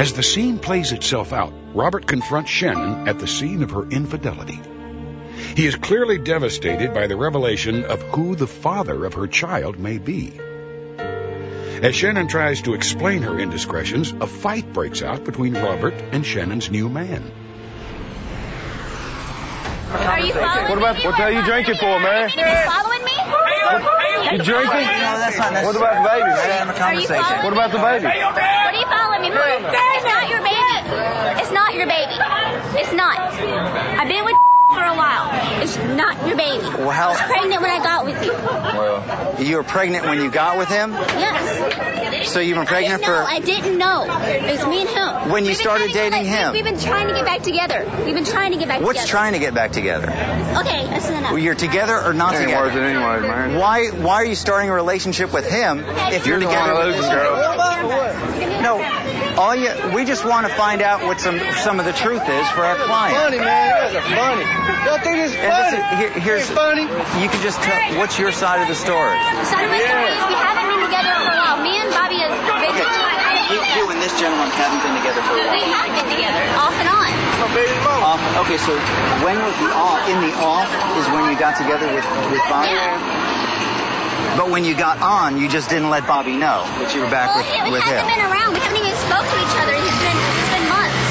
As the scene plays itself out, Robert confronts Shannon at the scene of her infidelity. He is clearly devastated by the revelation of who the father of her child may be. As Shannon tries to explain her indiscretions, a fight breaks out between Robert and Shannon's new man. Are you following What about me? what the hell you drinking for, man? Are you following me? You drinking? No, that's not necessary. What about the baby, Stay man? in the Are you conversation. following What about the baby? What are you following me for? It's not your baby. It's not your baby. It's not. I've been with for a while. It's not your baby. Well, how- I was pregnant when I got with you. Well, You were pregnant when you got with him? Yes. So you've been pregnant I for. didn't. I didn't know. It was me and him. When you We've been started trying to dating get- him. We've been trying to get back together. We've been trying to get back together. What's together. trying to get back together? Okay, listen enough. Well, You're together or not ain't worth it together? anyways, man. Why Why are you starting a relationship with him if you're You're the one together? with losing, this girl. No, all you we just want to find out what some some of the truth is for our client. Funny, man. You guys are funny. Y'all think it's And funny? listen, here, here's It's funny. you can just tell what's your side of the story. Son of a story is we haven't been together for a while. Me and Bobby have been You, you and this gentleman haven't been together for a while. We have been together, off and on. My baby mama. Off, okay, so when was the off? In the off is when you got together with with Bobby. But when you got on, you just didn't let Bobby know that you were back Well, with, yeah, we with haven't him. been around. We haven't even spoke to each other. It's been it's been months.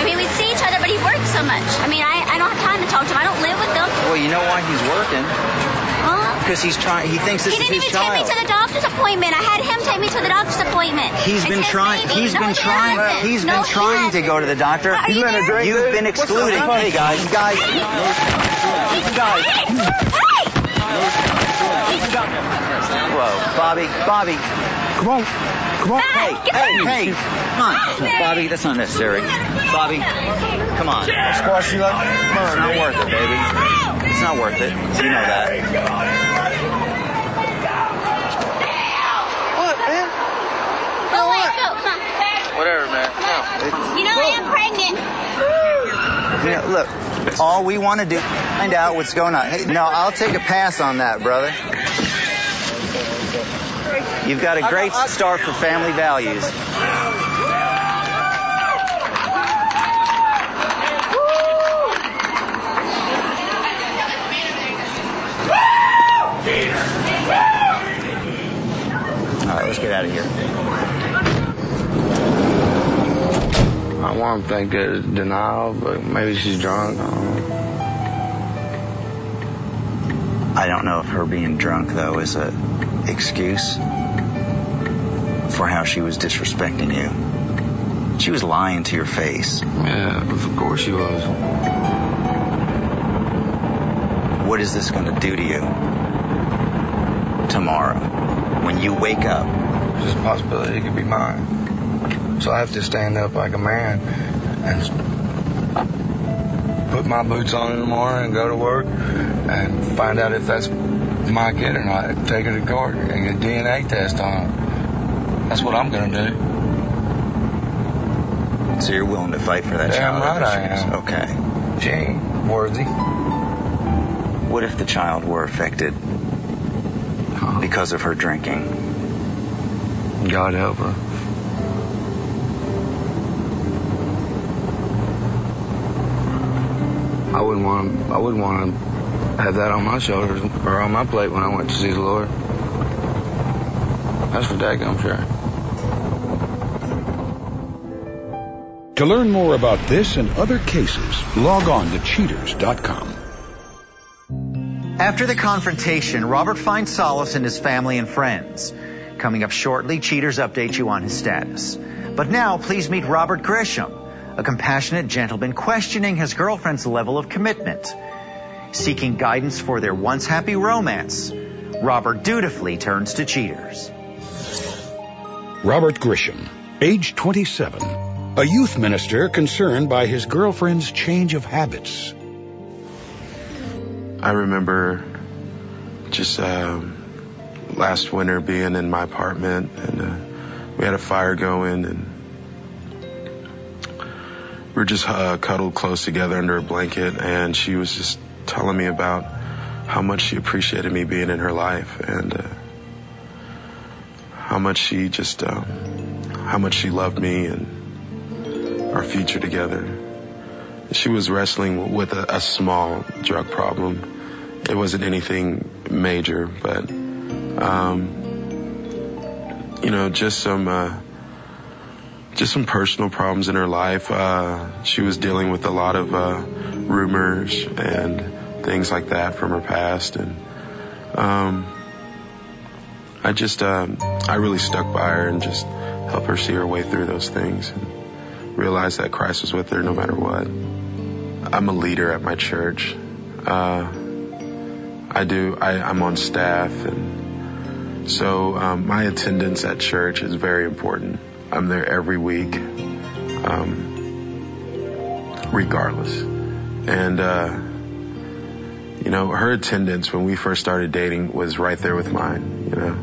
I mean, we see each other, but he works so much. I mean, I, I don't have time to talk to him. I don't live with him. Well, you know why he's working? Huh? Because he's trying. He thinks this He is didn't even take me to the doctor's appointment. I had him take me to the doctor's appointment. He's It's been trying. baby. He's No, been trying. hasn't. He's No, been he trying to hasn't. go to the doctor. Are you letting her there? drink, You've dude? been What's the excluding. Hey guys, guys, guys. Hey! Whoa, Bobby, Bobby. Come on. Come on. Hey, hey, hey. Come on, Bobby. That's not necessary. Bobby, come on. It's Squash you like. Come on, not man. worth it, baby. It's not worth it. You know that. What, man? Oh, wait, go, come on. Whatever, man. You know I am pregnant. You know, look, all we want to do is find out what's going on. Hey, no, I'll take a pass on that, brother. You've got a great start for family values. All right, let's get out of here. I want to think it's denial, but maybe she's drunk. I don't know. I don't know if her being drunk though is a excuse for how she was disrespecting you. She was lying to your face. Yeah, of course she was. What is this going to do to you tomorrow when you wake up? There's a possibility it could be mine. So I have to stand up like a man and put my boots on in the morning and go to work and find out if that's my kid or not. Take her to court and get a DNA test on it. That's what I'm going to do. So you're willing to fight for that Damn child? right I am. Okay. She ain't worthy. What if the child were affected because of her drinking? God help her. I wouldn't want I wouldn't want to have that on my shoulders or on my plate when I went to see the Lord. That's for daggum sure. To learn more about this and other cases, log on to cheaters.com. After the confrontation, Robert finds solace in his family and friends. Coming up shortly, Cheaters updates you on his status. But now, please meet Robert Grisham, a compassionate gentleman questioning his girlfriend's level of commitment. Seeking guidance for their once happy romance, Robert dutifully turns to Cheaters. Robert Grisham, age 27, a youth minister concerned by his girlfriend's change of habits. I remember just um, last winter being in my apartment and uh, we had a fire going and we were just uh, cuddled close together under a blanket and she was just telling me about how much she appreciated me being in her life and uh, how much she just um, how much she loved me and our future together. She was wrestling with a, a small drug problem. It wasn't anything major, but um, you know, just some uh, just some personal problems in her life. Uh, she was dealing with a lot of uh, rumors and things like that from her past, and um, I just uh, I really stuck by her and just helped her see her way through those things and realize that Christ was with her no matter what. I'm a leader at my church. Uh, I do. I, I'm on staff and so um, my attendance at church is very important. I'm there every week, um, regardless. And, uh, you know, her attendance when we first started dating was right there with mine, you know.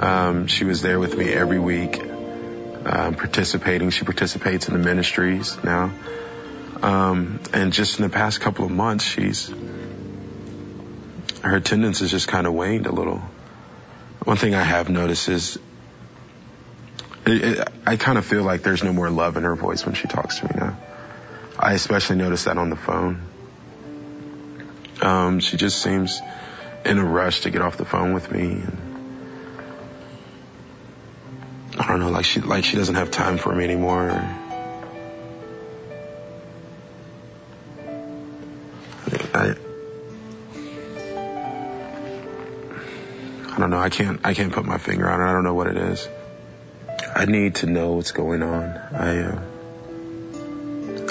Um, she was there with me every week, um, participating. She participates in the ministries now. Um, and just in the past couple of months, she's, her attendance has just kind of waned a little. One thing I have noticed is I kind of feel like there's no more love in her voice when she talks to me now. I especially notice that on the phone. Um, she just seems in a rush to get off the phone with me. And I don't know, like she like she doesn't have time for me anymore. I I don't know. I can't. I can't put my finger on it. I don't know what it is. I need to know what's going on. I. Uh,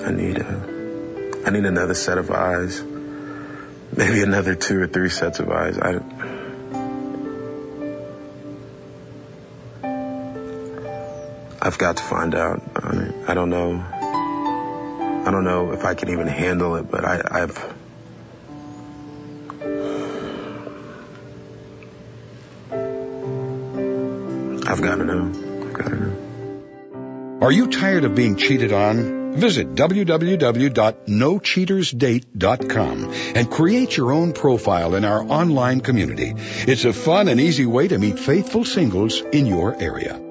I need a. Uh, need another set of eyes. Maybe another two or three sets of eyes. I. I've got to find out. I, I don't know. I don't know if I can even handle it, but I, I've. I've got to know. I've got to know. Are you tired of being cheated on? Visit www.nocheatersdate.com and create your own profile in our online community. It's a fun and easy way to meet faithful singles in your area.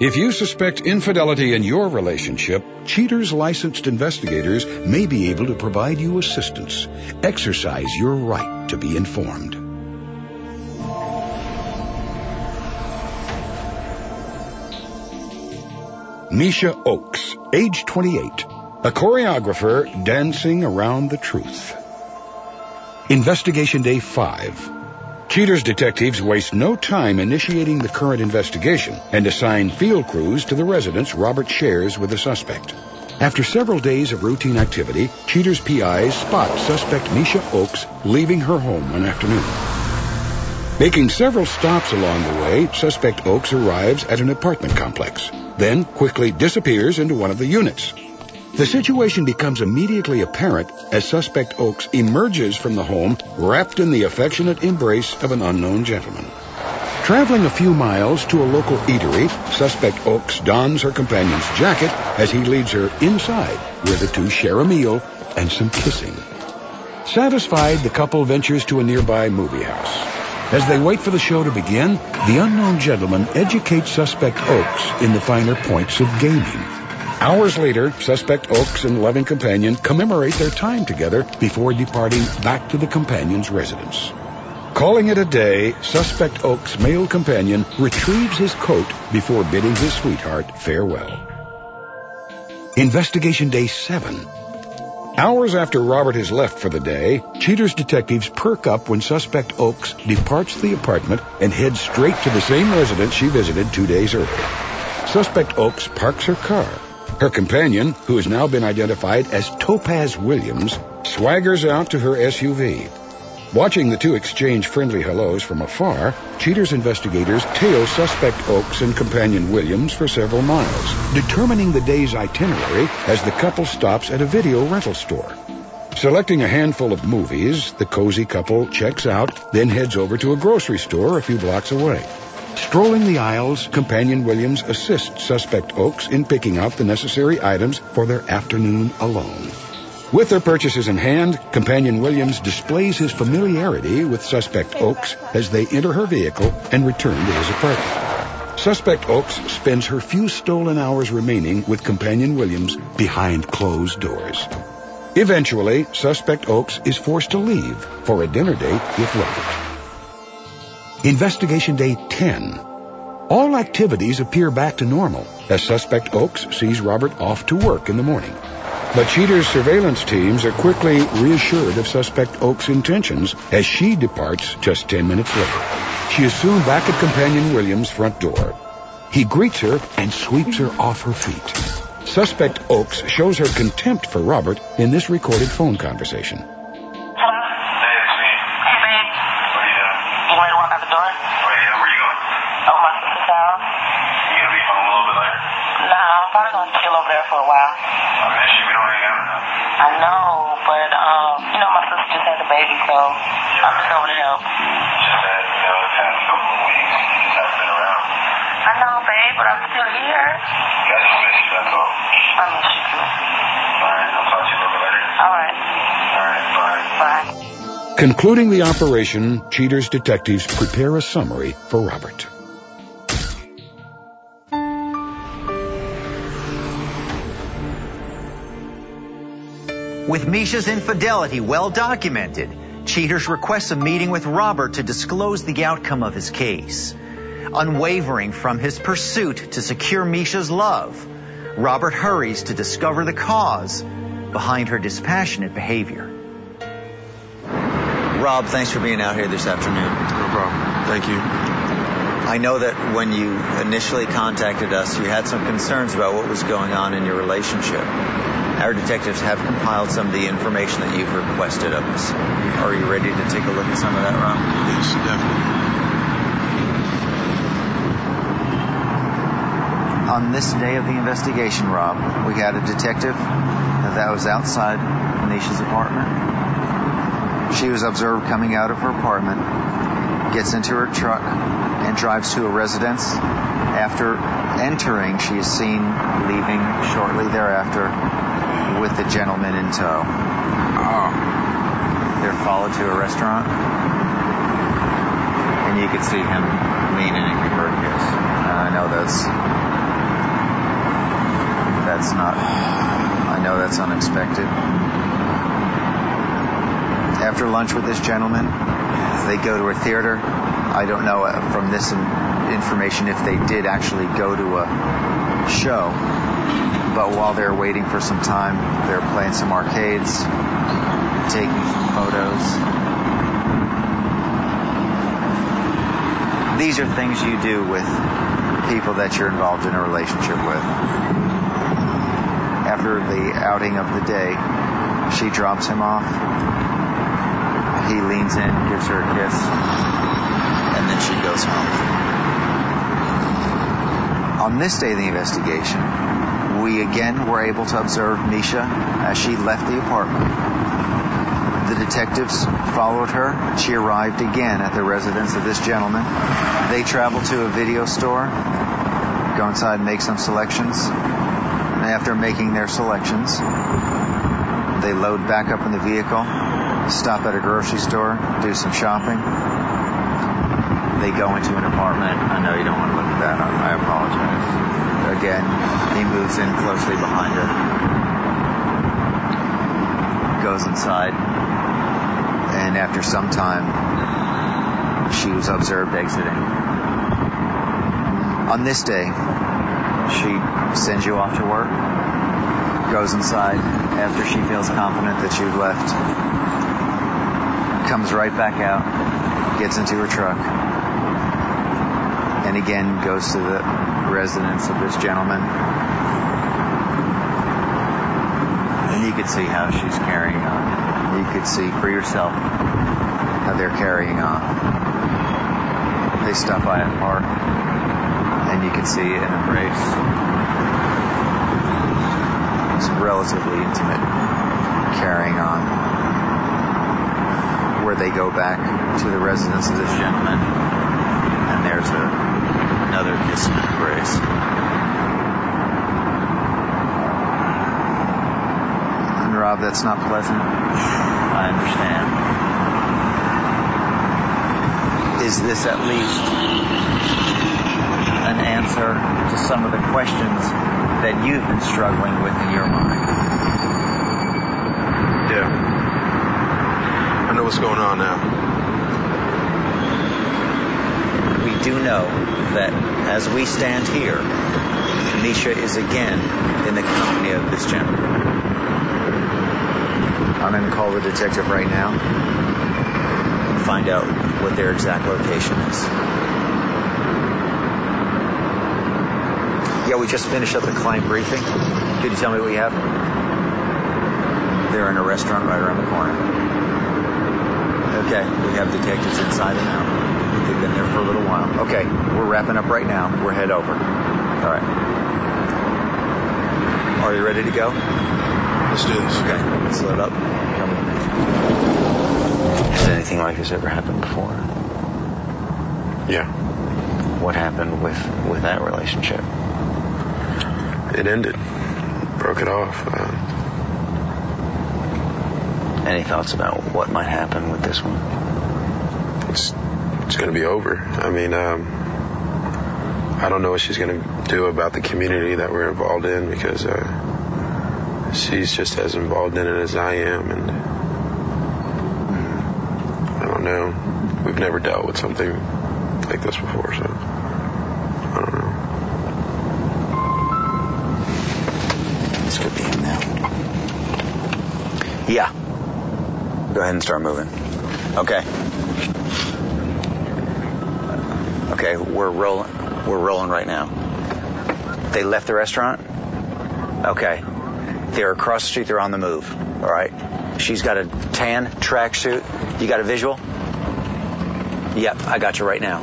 If you suspect infidelity in your relationship, Cheaters licensed investigators may be able to provide you assistance. Exercise your right to be informed. Misha Oakes, age 28, a choreographer dancing around the truth. Investigation Day 5. Cheaters detectives waste no time initiating the current investigation and assign field crews to the residence Robert shares with the suspect. After several days of routine activity, Cheaters PIs spot suspect Misha Oakes leaving her home one afternoon. Making several stops along the way, suspect Oakes arrives at an apartment complex then quickly disappears into one of the units. The situation becomes immediately apparent as suspect Oakes emerges from the home wrapped in the affectionate embrace of an unknown gentleman. Traveling a few miles to a local eatery, suspect Oakes dons her companion's jacket as he leads her inside, where the two share a meal and some kissing. Satisfied, the couple ventures to a nearby movie house. As they wait for the show to begin, the unknown gentleman educates suspect Oakes in the finer points of gaming. Hours later, suspect Oakes and loving companion commemorate their time together before departing back to the companion's residence. Calling it a day, suspect Oakes' male companion retrieves his coat before bidding his sweetheart farewell. Investigation Day 7 Hours after Robert has left for the day, Cheaters detectives perk up when suspect Oakes departs the apartment and heads straight to the same residence she visited two days earlier. Suspect Oakes parks her car. Her companion, who has now been identified as Topaz Williams, swaggers out to her SUV. Watching the two exchange friendly hellos from afar, Cheaters investigators tail suspect Oakes and companion Williams for several miles, determining the day's itinerary as the couple stops at a video rental store. Selecting a handful of movies, the cozy couple checks out, then heads over to a grocery store a few blocks away. Strolling the aisles, companion Williams assists suspect Oakes in picking out the necessary items for their afternoon alone. With their purchases in hand, companion Williams displays his familiarity with suspect Oakes as they enter her vehicle and return to his apartment. Suspect Oakes spends her few stolen hours remaining with companion Williams behind closed doors. Eventually, Suspect Oakes is forced to leave for a dinner date with Robert. Investigation Day 10. All activities appear back to normal as Suspect Oakes sees Robert off to work in the morning. But Cheater's surveillance teams are quickly reassured of Suspect Oakes' intentions as she departs just 10 minutes later. She is soon back at Companion Williams' front door. He greets her and sweeps her off her feet. Suspect Oakes shows her contempt for Robert in this recorded phone conversation. Hello? Hey, it's me. Hey, babe. What are you doing? You ready to walk out the door? Oh, yeah. Where you going? Oh, my sister's house. You gonna be home a little bit later? Nah, I'm probably gonna chill over there for a while. I miss you. We don't hang out enough. I know, but, um, you know, my sister just had a baby, so I'm to help. I know, babe, but I'm still here. I miss you, that's all. I miss you, too. Concluding the operation, Cheater's detectives prepare a summary for Robert. With Misha's infidelity well documented, Cheaters requests a meeting with Robert to disclose the outcome of his case. Unwavering from his pursuit to secure Misha's love, Robert hurries to discover the cause behind her dispassionate behavior. Rob, thanks for being out here this afternoon. No problem. Thank you. I know that when you initially contacted us, you had some concerns about what was going on in your relationship. Our detectives have compiled some of the information that you've requested of us. Are you ready to take a look at some of that, Rob? Yes, definitely. On this day of the investigation, Rob, we had a detective that was outside Misha's apartment. She was observed coming out of her apartment, gets into her truck, and drives to a residence. After entering, she is seen leaving shortly thereafter with the gentleman in tow. They're followed to a restaurant, and you can see him leaning and a kiss. Uh, I know that's that's not. I know that's unexpected. After lunch with this gentleman, they go to a theater. I don't know uh, from this information if they did actually go to a show, but while they're waiting for some time, they're playing some arcades, taking some photos. These are things you do with people that you're involved in a relationship with. After the outing of the day, she drops him off. He leans in, gives her a kiss, and then she goes home. On this day of the investigation, we again were able to observe Misha as she left the apartment. The detectives followed her. She arrived again at the residence of this gentleman. They traveled to a video store, go inside and make some selections. And after making their selections, they load back up in the vehicle, stop at a grocery store, do some shopping. They go into an apartment. I know you don't want to look at that. I I apologize. Again, he moves in closely behind her. Goes inside. And after some time, she was observed exiting. On this day, she sends you off to work, goes inside after she feels confident that you've left, comes right back out, gets into her truck, and again goes to the residence of this gentleman. And you could see how she's carrying on. You could see for yourself how they're carrying on. They stop by a park, and you can see an embrace. It's relatively intimate carrying on. Where they go back to the residence of this gentleman, and there's a, another kiss and embrace. And Rob, that's not pleasant. I understand. Is this at least an answer to some of the questions that you've been struggling with in your mind. Yeah. I know what's going on now. We do know that as we stand here, Misha is again in the company of this gentleman. I'm going to call the detective right now and find out what their exact location is. Yeah, we just finished up the client briefing. Could you tell me what you have? They're in a restaurant right around the corner. Okay, we have detectives inside and out. They've been there for a little while. Okay, we're wrapping up right now. We're head over. All right. Are you ready to go? Let's do this. Okay, let's load up. Come with. Has anything like this ever happened before? Yeah. What happened with with that relationship? It ended. Broke it off. Uh, Any thoughts about what might happen with this one? it's it's going to be over. I mean, um, I don't know what she's going to do about the community that we're involved in because uh, she's just as involved in it as I am, and I don't know. We've never dealt with something like this before, so I don't know. This could be now. Yeah. Go ahead and start moving. Okay. Okay, we're rolling. We're rolling right now. They left the restaurant. Okay. They're across the street. They're on the move. All right. She's got a tan tracksuit. You got a visual? Yep, I got you right now.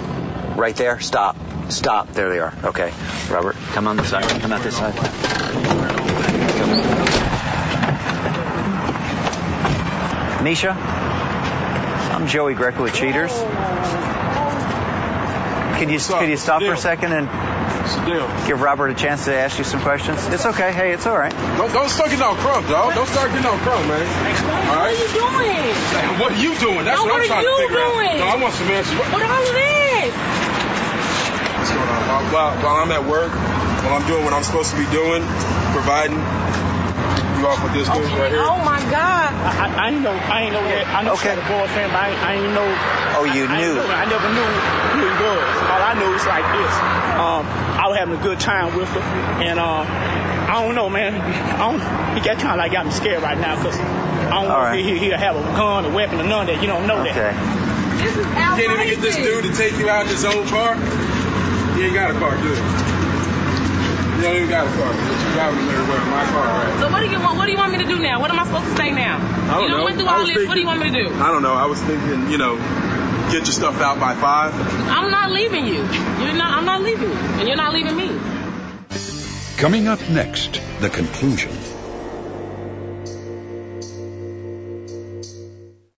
Right there. Stop. Stop. There they are. Okay. Robert, come on this side. Come out this side. Misha, I'm Joey Greco with Cheaters. Could you could you stop for a second and give Robert a chance to ask you some questions? It's okay. Hey, it's all right. Don't, don't start getting on crumbs, dog. Don't start getting on crumbs, man. All What are you doing? What are you doing? That's No, what, what I'm trying are to you figure doing? out. No, I want some answers. What- What all of this? What's going on? While, while, while I'm at work, while I'm doing what I'm supposed to be doing, providing, you off with this dude right here? Oh my God. I, I ain't know. I ain't know that. I know Okay. she had a boyfriend, but I, ain't- I ain't know. Oh, you I, knew. I, know- I never knew who he was. All I knew was like this. Um, I was having a good time with him, and um, I don't know, man. I don't. He got kind of like got me scared right now because I don't know All right. if he, he'll have a gun, a weapon, or none of that. You don't know that. Okay. This is You can't even get this dude to take you out in his own car? He ain't got a car, do he? You don't even got a car. You're driving him everywhere in my car, right? So what do you want? What do you want me to do now? What am I supposed to say now? I don't you know. done went through all was this. What do you want me to do? I don't know. I was thinking, you know, get your stuff out by five. I'm not leaving you. You're not. I'm not leaving you, and you're not leaving me. Coming up next, the conclusion.